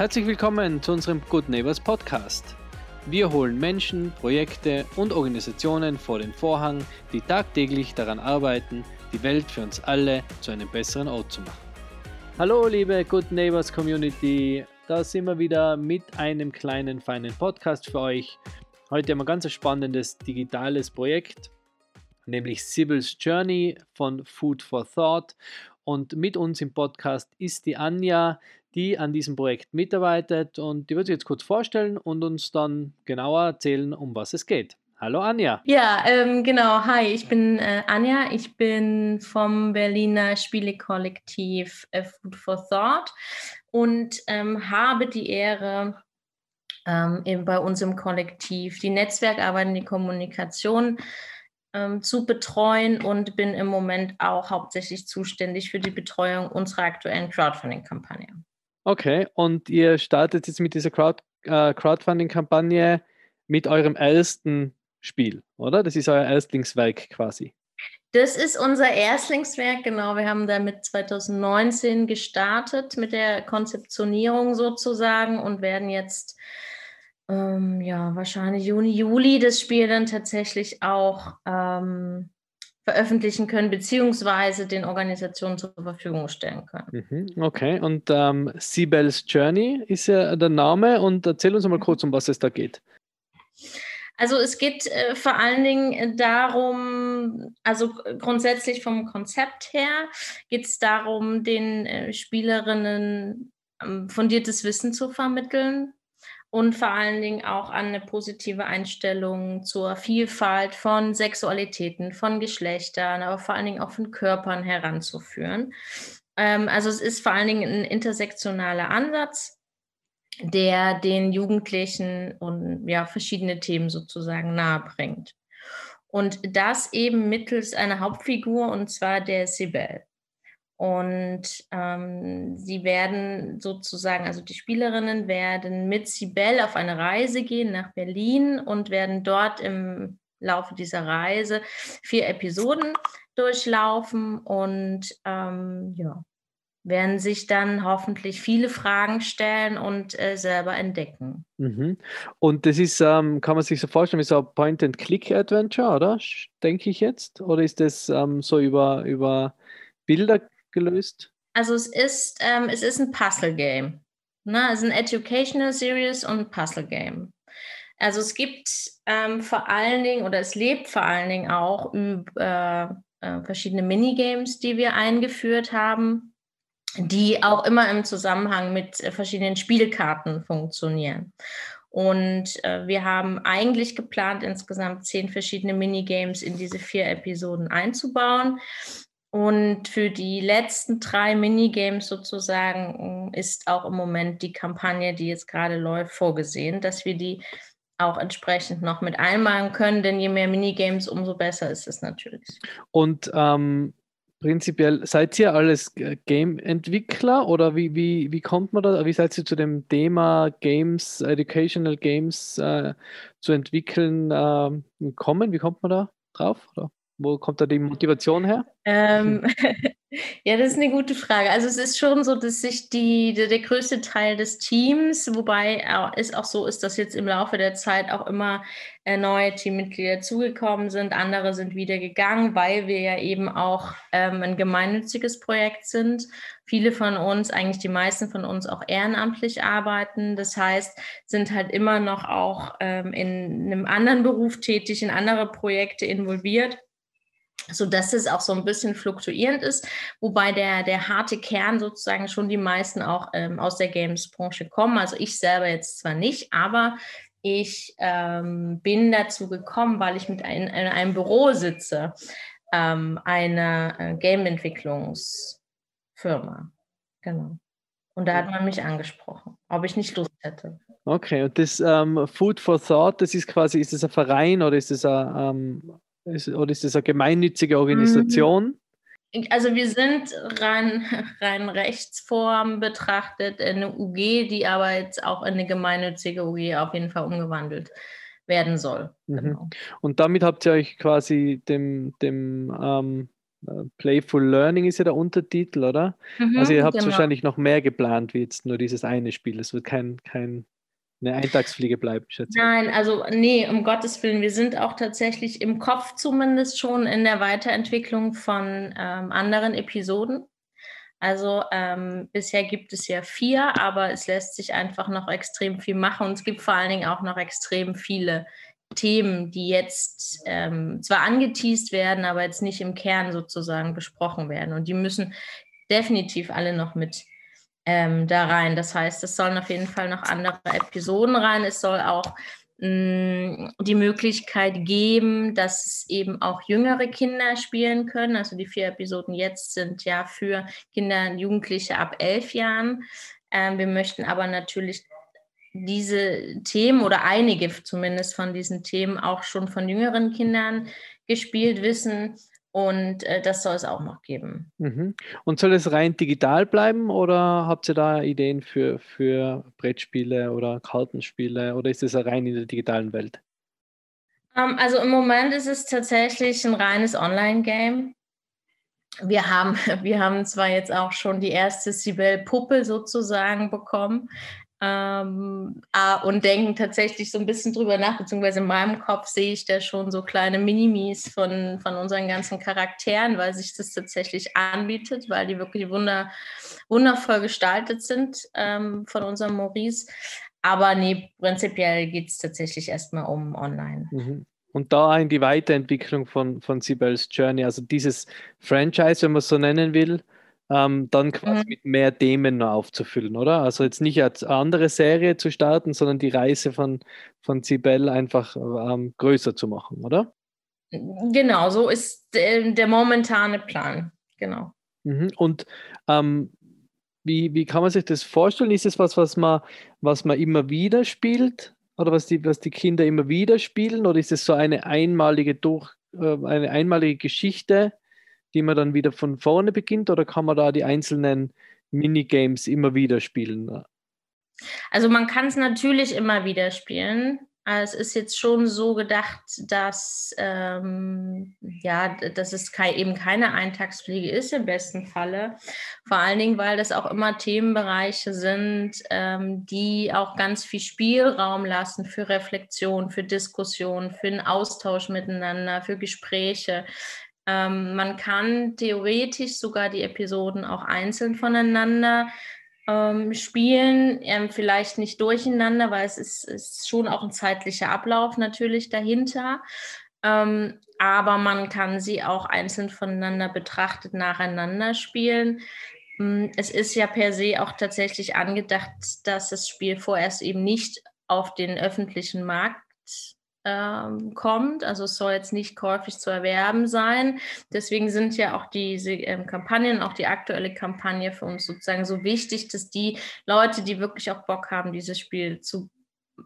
Herzlich willkommen zu unserem Good Neighbors Podcast. Wir holen Menschen, Projekte und Organisationen vor den Vorhang, die tagtäglich daran arbeiten, die Welt für uns alle zu einem besseren Ort zu machen. Hallo liebe Good Neighbors Community, da sind wir wieder mit einem kleinen feinen Podcast für euch. Heute haben wir ein ganz spannendes digitales Projekt, nämlich Sibyl's Journey von Food for Thought. Und mit uns im Podcast ist die Anja, die an diesem Projekt mitarbeitet und die wird sich jetzt kurz vorstellen und uns dann genauer erzählen, um was es geht. Hallo Anja. Ja, ähm, genau. Hi, ich bin äh, Anja. Ich bin vom Berliner Spielekollektiv äh, Food for Thought und ähm, habe die Ehre, ähm, eben bei uns im Kollektiv die Netzwerkarbeit und die Kommunikation ähm, zu betreuen und bin im Moment auch hauptsächlich zuständig für die Betreuung unserer aktuellen Crowdfunding-Kampagne. Okay, und ihr startet jetzt mit dieser Crowd, äh, Crowdfunding-Kampagne mit eurem ersten Spiel, oder? Das ist euer Erstlingswerk quasi. Das ist unser Erstlingswerk, genau. Wir haben damit 2019 gestartet mit der Konzeptionierung sozusagen und werden jetzt ähm, ja wahrscheinlich Juni, Juli das Spiel dann tatsächlich auch ähm, veröffentlichen können, beziehungsweise den Organisationen zur Verfügung stellen können. Mhm, okay, und ähm, Sibel's Journey ist ja der Name und erzähl uns mal mhm. kurz, um was es da geht. Also es geht äh, vor allen Dingen äh, darum, also grundsätzlich vom Konzept her geht es darum, den äh, Spielerinnen ähm, fundiertes Wissen zu vermitteln, und vor allen Dingen auch an eine positive Einstellung zur Vielfalt von Sexualitäten, von Geschlechtern, aber vor allen Dingen auch von Körpern heranzuführen. Ähm, also es ist vor allen Dingen ein intersektionaler Ansatz, der den Jugendlichen und ja verschiedene Themen sozusagen nahebringt. Und das eben mittels einer Hauptfigur und zwar der Sibel. Und ähm, sie werden sozusagen, also die Spielerinnen werden mit Sibel auf eine Reise gehen nach Berlin und werden dort im Laufe dieser Reise vier Episoden durchlaufen und ähm, ja, werden sich dann hoffentlich viele Fragen stellen und äh, selber entdecken. Mhm. Und das ist, ähm, kann man sich so vorstellen, wie so ein Point-and-Click-Adventure, oder? Denke ich jetzt? Oder ist das ähm, so über, über Bilder gelöst? Also es ist, ähm, es ist ein Puzzle-Game. Ne? Es ist ein Educational Series und ein Puzzle-Game. Also es gibt ähm, vor allen Dingen, oder es lebt vor allen Dingen auch über äh, verschiedene Minigames, die wir eingeführt haben, die auch immer im Zusammenhang mit äh, verschiedenen Spielkarten funktionieren. Und äh, wir haben eigentlich geplant, insgesamt zehn verschiedene Minigames in diese vier Episoden einzubauen. Und für die letzten drei Minigames sozusagen ist auch im Moment die Kampagne, die jetzt gerade läuft, vorgesehen, dass wir die auch entsprechend noch mit einmalen können, denn je mehr Minigames, umso besser ist es natürlich. Und ähm, prinzipiell seid ihr alles Game-Entwickler oder wie, wie, wie kommt man da, wie seid ihr zu dem Thema Games, Educational Games äh, zu entwickeln äh? Wie kommt man da drauf? Oder? Wo kommt da die Motivation her? Ähm, ja, das ist eine gute Frage. Also es ist schon so, dass sich die, der, der größte Teil des Teams, wobei es auch so ist, dass jetzt im Laufe der Zeit auch immer äh, neue Teammitglieder zugekommen sind, andere sind wieder gegangen, weil wir ja eben auch ähm, ein gemeinnütziges Projekt sind. Viele von uns, eigentlich die meisten von uns auch ehrenamtlich arbeiten. Das heißt, sind halt immer noch auch ähm, in einem anderen Beruf tätig, in andere Projekte involviert so dass es auch so ein bisschen fluktuierend ist, wobei der, der harte Kern sozusagen schon die meisten auch ähm, aus der Games-Branche kommen. Also ich selber jetzt zwar nicht, aber ich ähm, bin dazu gekommen, weil ich mit ein, in einem Büro sitze, ähm, einer äh, Game-Entwicklungsfirma. Genau. Und da hat man mich angesprochen, ob ich nicht Lust hätte. Okay, und das ähm, Food for Thought, das ist quasi, ist das ein Verein oder ist das ein, ähm, ist, oder ist das eine gemeinnützige Organisation? Also wir sind rein, rein Rechtsform betrachtet eine UG, die aber jetzt auch in eine gemeinnützige UG auf jeden Fall umgewandelt werden soll. Mhm. Genau. Und damit habt ihr euch quasi dem, dem ähm, Playful Learning ist ja der Untertitel, oder? Mhm, also ihr habt genau. wahrscheinlich noch mehr geplant wie jetzt nur dieses eine Spiel. Es wird kein, kein eine Eintagsfliege bleiben, schätze ich. Nein, also nee, um Gottes Willen. Wir sind auch tatsächlich im Kopf zumindest schon in der Weiterentwicklung von ähm, anderen Episoden. Also ähm, bisher gibt es ja vier, aber es lässt sich einfach noch extrem viel machen und es gibt vor allen Dingen auch noch extrem viele Themen, die jetzt ähm, zwar angeteased werden, aber jetzt nicht im Kern sozusagen besprochen werden. Und die müssen definitiv alle noch mit ähm, da rein. Das heißt, es sollen auf jeden Fall noch andere Episoden rein. Es soll auch mh, mm, die Möglichkeit geben, dass eben auch jüngere Kinder spielen können. Also die vier Episoden jetzt sind ja für Kinder und Jugendliche ab elf Jahren. Ähm, wir möchten aber natürlich diese Themen oder einige zumindest von diesen Themen auch schon von jüngeren Kindern gespielt wissen. Und äh, das soll es auch noch geben. Mhm. Und soll es rein digital bleiben oder habt ihr da Ideen für, für Brettspiele oder Kartenspiele oder ist es rein in der digitalen Welt? Um, ähm, also im Moment ist es tatsächlich ein reines Online-Game. Wir haben, wir haben zwar jetzt auch schon die erste Sibel-Puppe sozusagen bekommen, ähm, ah, und denken tatsächlich so ein bisschen drüber nach, beziehungsweise in meinem Kopf sehe ich da schon so kleine Minimis von, von unseren ganzen Charakteren, weil sich das tatsächlich anbietet, weil die wirklich wunder, wundervoll gestaltet sind ähm, von unserem Maurice. Aber nee, prinzipiell geht es tatsächlich erstmal um online. Mhm. Und da in die Weiterentwicklung von, von Sibels Journey, also dieses Franchise, wenn man es so nennen will, ähm, dann quasi mhm. mit mehr Themen noch aufzufüllen, oder? Also jetzt nicht als andere Serie zu starten, sondern die Reise von, von Sibel einfach ähm, größer zu machen, oder? Genau, so ist der, der momentane Plan, genau. Mhm. Und ähm, wie, wie kann man sich das vorstellen? Ist es was, was man, was man immer wieder spielt? Oder was die, was die Kinder immer wieder spielen? Oder ist es so eine einmalige durch, äh, eine einmalige Geschichte, die man dann wieder von vorne beginnt oder kann man da die einzelnen Minigames immer wieder spielen? Also man kann es natürlich immer wieder spielen. Es ist jetzt schon so gedacht, dass, ähm, ja, dass es kei eben keine Eintagspflege ist im besten Falle. Vor allen Dingen, weil das auch immer Themenbereiche sind, ähm, die auch ganz viel Spielraum lassen für Reflexion, für Diskussion, für einen Austausch miteinander, für Gespräche. Ähm, man kann theoretisch sogar die Episoden auch einzeln voneinander ähm, spielen, ähm, vielleicht nicht durcheinander, weil es ist, ist, schon auch ein zeitlicher Ablauf natürlich dahinter. Ähm, aber man kann sie auch einzeln voneinander betrachtet nacheinander spielen. Mm, es ist ja per se auch tatsächlich angedacht, dass das Spiel vorerst eben nicht auf den öffentlichen Markt ähm, kommt. Also es soll jetzt nicht käuflich zu erwerben sein. Deswegen sind ja auch diese ähm, Kampagnen, auch die aktuelle Kampagne für uns sozusagen so wichtig, dass die Leute, die wirklich auch Bock haben, dieses Spiel zu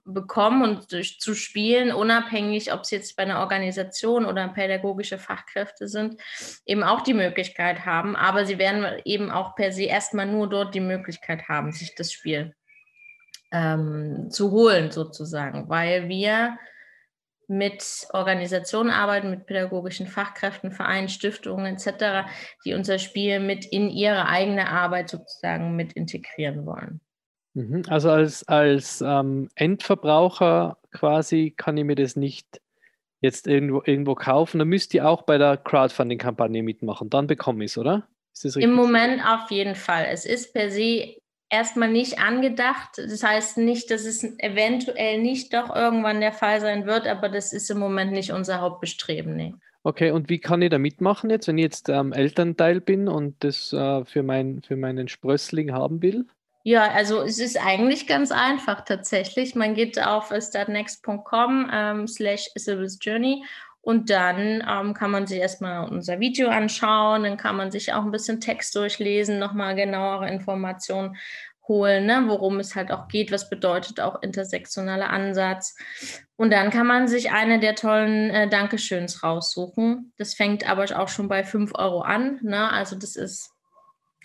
bekommen und zu spielen, unabhängig, ob es jetzt bei einer Organisation oder pädagogische Fachkräfte sind, eben auch die Möglichkeit haben. Aber sie werden eben auch per se erstmal nur dort die Möglichkeit haben, sich das Spiel ähm, zu holen, sozusagen, weil wir mit Organisationen arbeiten, mit pädagogischen Fachkräften, Vereinen, Stiftungen etc., die unser Spiel mit in ihre eigene Arbeit sozusagen mit integrieren wollen. Mhm. Also als, als ähm, Endverbraucher quasi kann ich mir das nicht jetzt irgendwo, irgendwo kaufen. Da müsst ihr auch bei der Crowdfunding-Kampagne mitmachen. Dann bekomme ich es, oder? Im Moment auf jeden Fall. Es ist per se erstmal nicht angedacht. Das heißt nicht, dass es eventuell nicht doch irgendwann der Fall sein wird, aber das ist im Moment nicht unser Hauptbestreben. Nee. Okay, und wie kann ich da mitmachen jetzt, wenn ich jetzt ähm, Elternteil bin und das äh, für, mein, für meinen Sprössling haben will? Ja, also es ist eigentlich ganz einfach tatsächlich. Man geht auf startnext.com ähm, slash Journey und dann ähm, kann man sich erstmal unser Video anschauen, dann kann man sich auch ein bisschen Text durchlesen, nochmal genauere Informationen holen, ne, worum es halt auch geht, was bedeutet auch intersektionaler Ansatz. Und dann kann man sich eine der tollen äh, Dankeschöns raussuchen. Das fängt aber auch schon bei 5 Euro an. Ne? Also das ist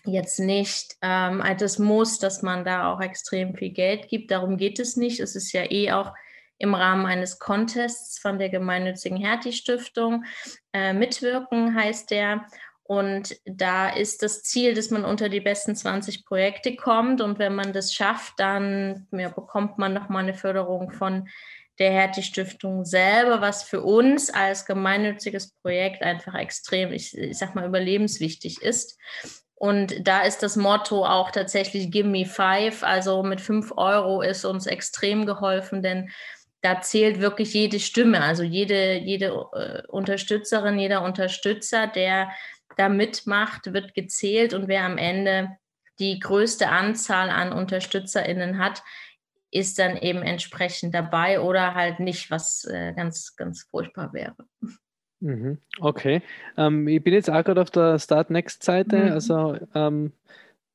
jetzt nicht ähm, das Muss, dass man da auch extrem viel Geld gibt. Darum geht es nicht. Es ist ja eh auch im Rahmen eines Contests von der gemeinnützigen Hertie Stiftung. Äh, mitwirken heißt der. Und da ist das Ziel, dass man unter die besten 20 Projekte kommt. Und wenn man das schafft, dann ja, bekommt man nochmal eine Förderung von der Hertie Stiftung selber, was für uns als gemeinnütziges Projekt einfach extrem, ich, ich sag mal, überlebenswichtig ist. Und da ist das Motto auch tatsächlich Give me five. Also mit fünf Euro ist uns extrem geholfen, denn da zählt wirklich jede Stimme, also jede, jede äh, Unterstützerin, jeder Unterstützer, der da mitmacht, wird gezählt und wer am Ende die größte Anzahl an UnterstützerInnen hat, ist dann eben entsprechend dabei oder halt nicht, was äh, ganz, ganz furchtbar wäre. Mhm. Okay. Ähm, ich bin jetzt auch gerade auf der Start Next Seite. Mhm. Also ähm,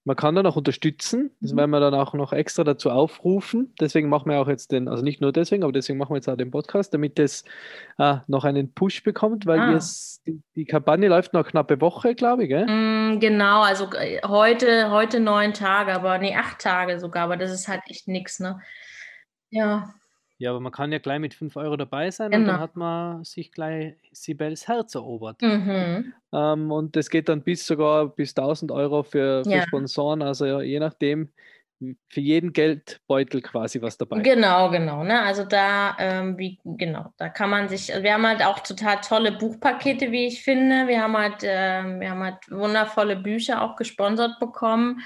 man kann dann auch unterstützen. Das mhm. werden wir dann auch noch extra dazu aufrufen. Deswegen machen wir auch jetzt den, also nicht nur deswegen, aber deswegen machen wir jetzt auch den Podcast, damit es äh, noch einen Push bekommt, weil ah. jetzt, die, die, Kampagne läuft noch knappe Woche, glaube ich. Mm, genau, also äh, heute, heute neun Tage, aber nee, acht Tage sogar, aber das ist halt echt nichts, ne? Ja. Ja, aber man kann ja gleich mit 5 Euro dabei sein und dann genau. hat man sich gleich Sibels Herz erobert. Mhm. Ähm, und das geht dann bis sogar bis 1000 Euro für, für Ja. Sponsoren, also ja, je nachdem, für jeden Geldbeutel quasi was dabei. Genau, genau. Ne? Also da, ähm, wie, genau, da kann man sich, also wir haben halt auch total tolle Buchpakete, wie ich finde. Wir haben halt, ähm, wir haben halt wundervolle Bücher auch gesponsert bekommen.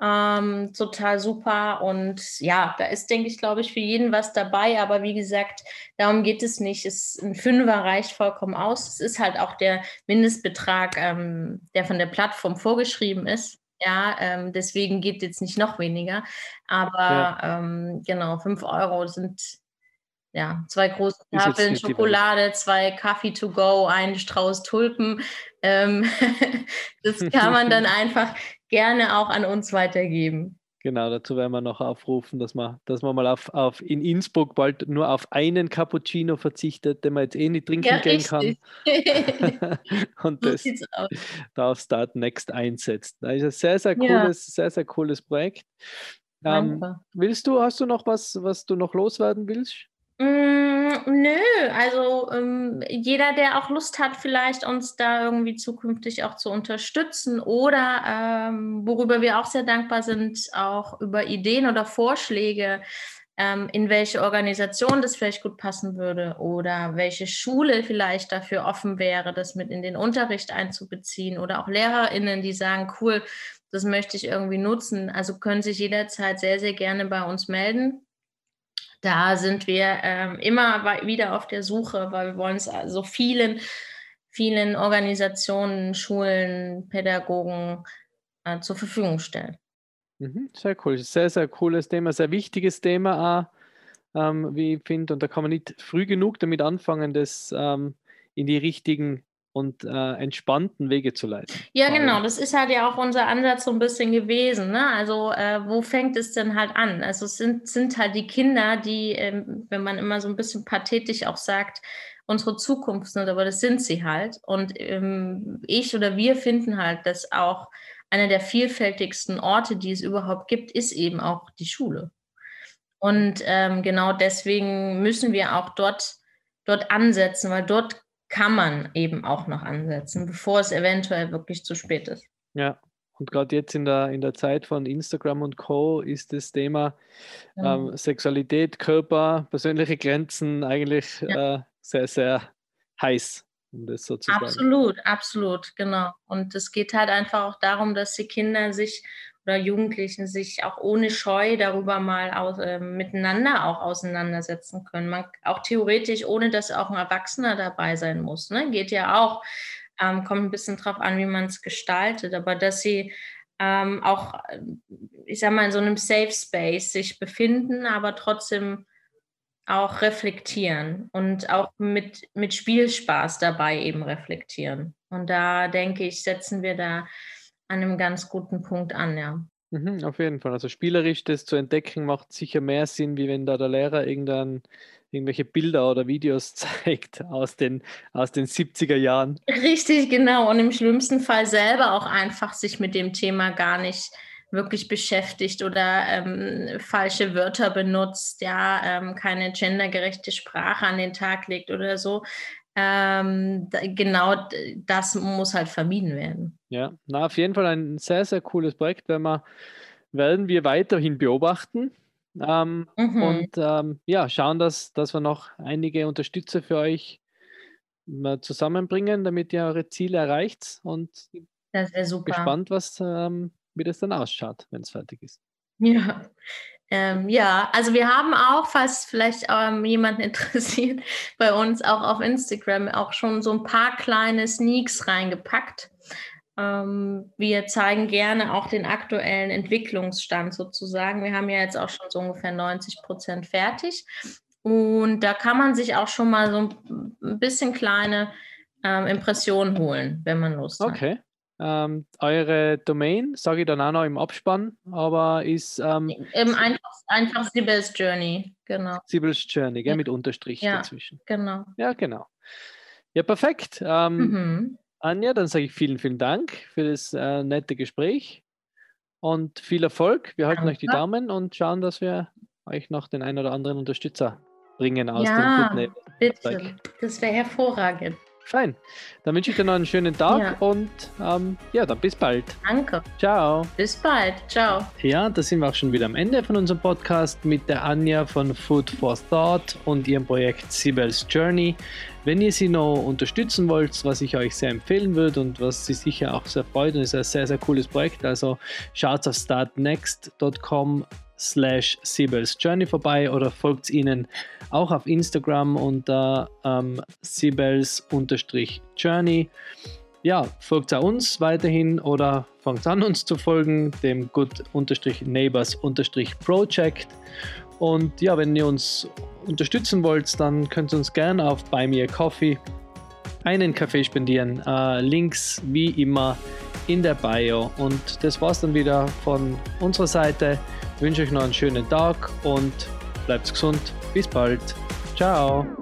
Ähm, total super. Und ja, da ist, denke ich, glaube ich, für jeden was dabei. Aber wie gesagt, darum geht es nicht. Es, ein Fünfer reicht vollkommen aus. Es ist halt auch der Mindestbetrag, ähm, der von der Plattform vorgeschrieben ist. Ja, ähm, deswegen geht jetzt nicht noch weniger. Aber ja. Ähm, genau, fünf Euro sind ja, zwei große Tafeln Schokolade, zwei Kaffee to go, ein Strauß Tulpen. Ähm, das kann man dann einfach gerne auch an uns weitergeben. Genau, dazu werden wir noch aufrufen, dass man, dass man mal auf, auf in Innsbruck bald nur auf einen Cappuccino verzichtet, den man jetzt eh nicht trinken ja, gehen kann. und das da auf Start Next einsetzt. Das ist ein sehr, sehr cooles, ja. sehr, sehr cooles Projekt. Ähm, willst du, hast du noch was, was du noch loswerden willst? Mm, nö, also ähm, jeder, der auch Lust hat, vielleicht uns da irgendwie zukünftig auch zu unterstützen oder ähm, worüber wir auch sehr dankbar sind, auch über Ideen oder Vorschläge, ähm, in welche Organisation das vielleicht gut passen würde oder welche Schule vielleicht dafür offen wäre, das mit in den Unterricht einzubeziehen oder auch LehrerInnen, die sagen, cool, das möchte ich irgendwie nutzen. Also können sich jederzeit sehr, sehr gerne bei uns melden da sind wir ähm, immer wieder auf der Suche, weil wir wollen es so vielen, vielen Organisationen, Schulen, Pädagogen äh, zur Verfügung stellen. Mhm, sehr cool. Sehr, sehr cooles Thema, sehr wichtiges Thema auch, ähm, wie ich finde. Und da kann man nicht früh genug damit anfangen, das ähm, in die richtigen und äh, entspannten Wege zu leiten. Ja, genau, das ist halt ja auch unser Ansatz so ein bisschen gewesen. Ne? Also äh, wo fängt es denn halt an? Also es sind, sind halt die Kinder, die, ähm, wenn man immer so ein bisschen pathetisch auch sagt, unsere Zukunft sind, aber das sind sie halt. Und ähm, ich oder wir finden halt, dass auch einer der vielfältigsten Orte, die es überhaupt gibt, ist eben auch die Schule. Und ähm, genau deswegen müssen wir auch dort, dort ansetzen, weil dort kann man eben auch noch ansetzen, bevor es eventuell wirklich zu spät ist. Ja, und gerade jetzt in der, in der Zeit von Instagram und Co. ist das Thema ja. ähm, Sexualität, Körper, persönliche Grenzen eigentlich ja. äh, sehr, sehr heiß. Um das so zu absolut, sagen. absolut, genau. Und es geht halt einfach auch darum, dass die Kinder sich oder Jugendlichen sich auch ohne Scheu darüber mal aus, äh, miteinander auch auseinandersetzen können. Man, auch theoretisch, ohne dass auch ein Erwachsener dabei sein muss. Ne? Geht ja auch, ähm, kommt ein bisschen drauf an, wie man es gestaltet, aber dass sie ähm, auch, ich sag mal, in so einem Safe Space sich befinden, aber trotzdem auch reflektieren und auch mit, mit Spielspaß dabei eben reflektieren. Und da denke ich, setzen wir da an einem ganz guten Punkt an, ja. Mhm, auf jeden Fall. Also spielerisch das zu entdecken macht sicher mehr Sinn, wie wenn da der Lehrer irgendein, irgendwelche Bilder oder Videos zeigt aus den, aus den 70er Jahren. Richtig, genau. Und im schlimmsten Fall selber auch einfach sich mit dem Thema gar nicht wirklich beschäftigt oder ähm, falsche Wörter benutzt, ja, ähm, keine gendergerechte Sprache an den Tag legt oder so. Ähm, genau das muss halt vermieden werden. Ja, na, auf jeden Fall ein sehr, sehr cooles Projekt, wenn wir, werden wir weiterhin beobachten. Ähm, mhm. Und ähm, ja, schauen, dass, dass wir noch einige Unterstützer für euch zusammenbringen, damit ihr eure Ziele erreicht. Und das super. Gespannt, was, ähm, wie das dann ausschaut, wenn es fertig ist. Ja. Ähm, ja, also wir haben auch, falls vielleicht ähm, jemanden interessiert, bei uns auch auf Instagram auch schon so ein paar kleine Sneaks reingepackt. Ähm, wir zeigen gerne auch den aktuellen Entwicklungsstand sozusagen. Wir haben ja jetzt auch schon so ungefähr 90 Prozent fertig. Und da kann man sich auch schon mal so ein bisschen kleine ähm, Impressionen holen, wenn man Lust hat. Okay. Ähm, eure Domain, sage ich dann auch noch im Abspann, aber ist. Ähm, Im einfach, einfach Sibyl's Journey, genau. Sibyl's Journey, gell, mit Unterstrich ja, dazwischen. Genau. Ja, genau. Ja, perfekt. Ähm, mhm. Anja, dann sage ich vielen, vielen Dank für das äh, nette Gespräch und viel Erfolg. Wir halten Danke. euch die Daumen und schauen, dass wir euch noch den einen oder anderen Unterstützer bringen aus ja, dem Bitte, das wäre hervorragend. Fein. Dann wünsche ich dir noch einen schönen Tag ja. und ähm, ja, dann bis bald. Danke. Ciao. Bis bald. Ciao. Ja, da sind wir auch schon wieder am Ende von unserem Podcast mit der Anja von Food for Thought und ihrem Projekt Sibel's Journey. Wenn ihr sie noch unterstützen wollt, was ich euch sehr empfehlen würde und was sie sicher auch sehr freut, und ist ein sehr, sehr cooles Projekt, also schaut auf startnext.com slash Sibels Journey vorbei oder folgt ihnen auch auf Instagram unter ähm, Sibels-Journey. Ja, folgt auch uns weiterhin oder fangt an uns zu folgen, dem good-neighbors-project. Und ja, wenn ihr uns unterstützen wollt, dann könnt ihr uns gerne auf Buy Me a Coffee einen Kaffee spendieren. Äh, Links wie immer in der Bio. Und das war's dann wieder von unserer Seite. Ich wünsche euch noch einen schönen Tag und bleibt gesund. Bis bald. Ciao.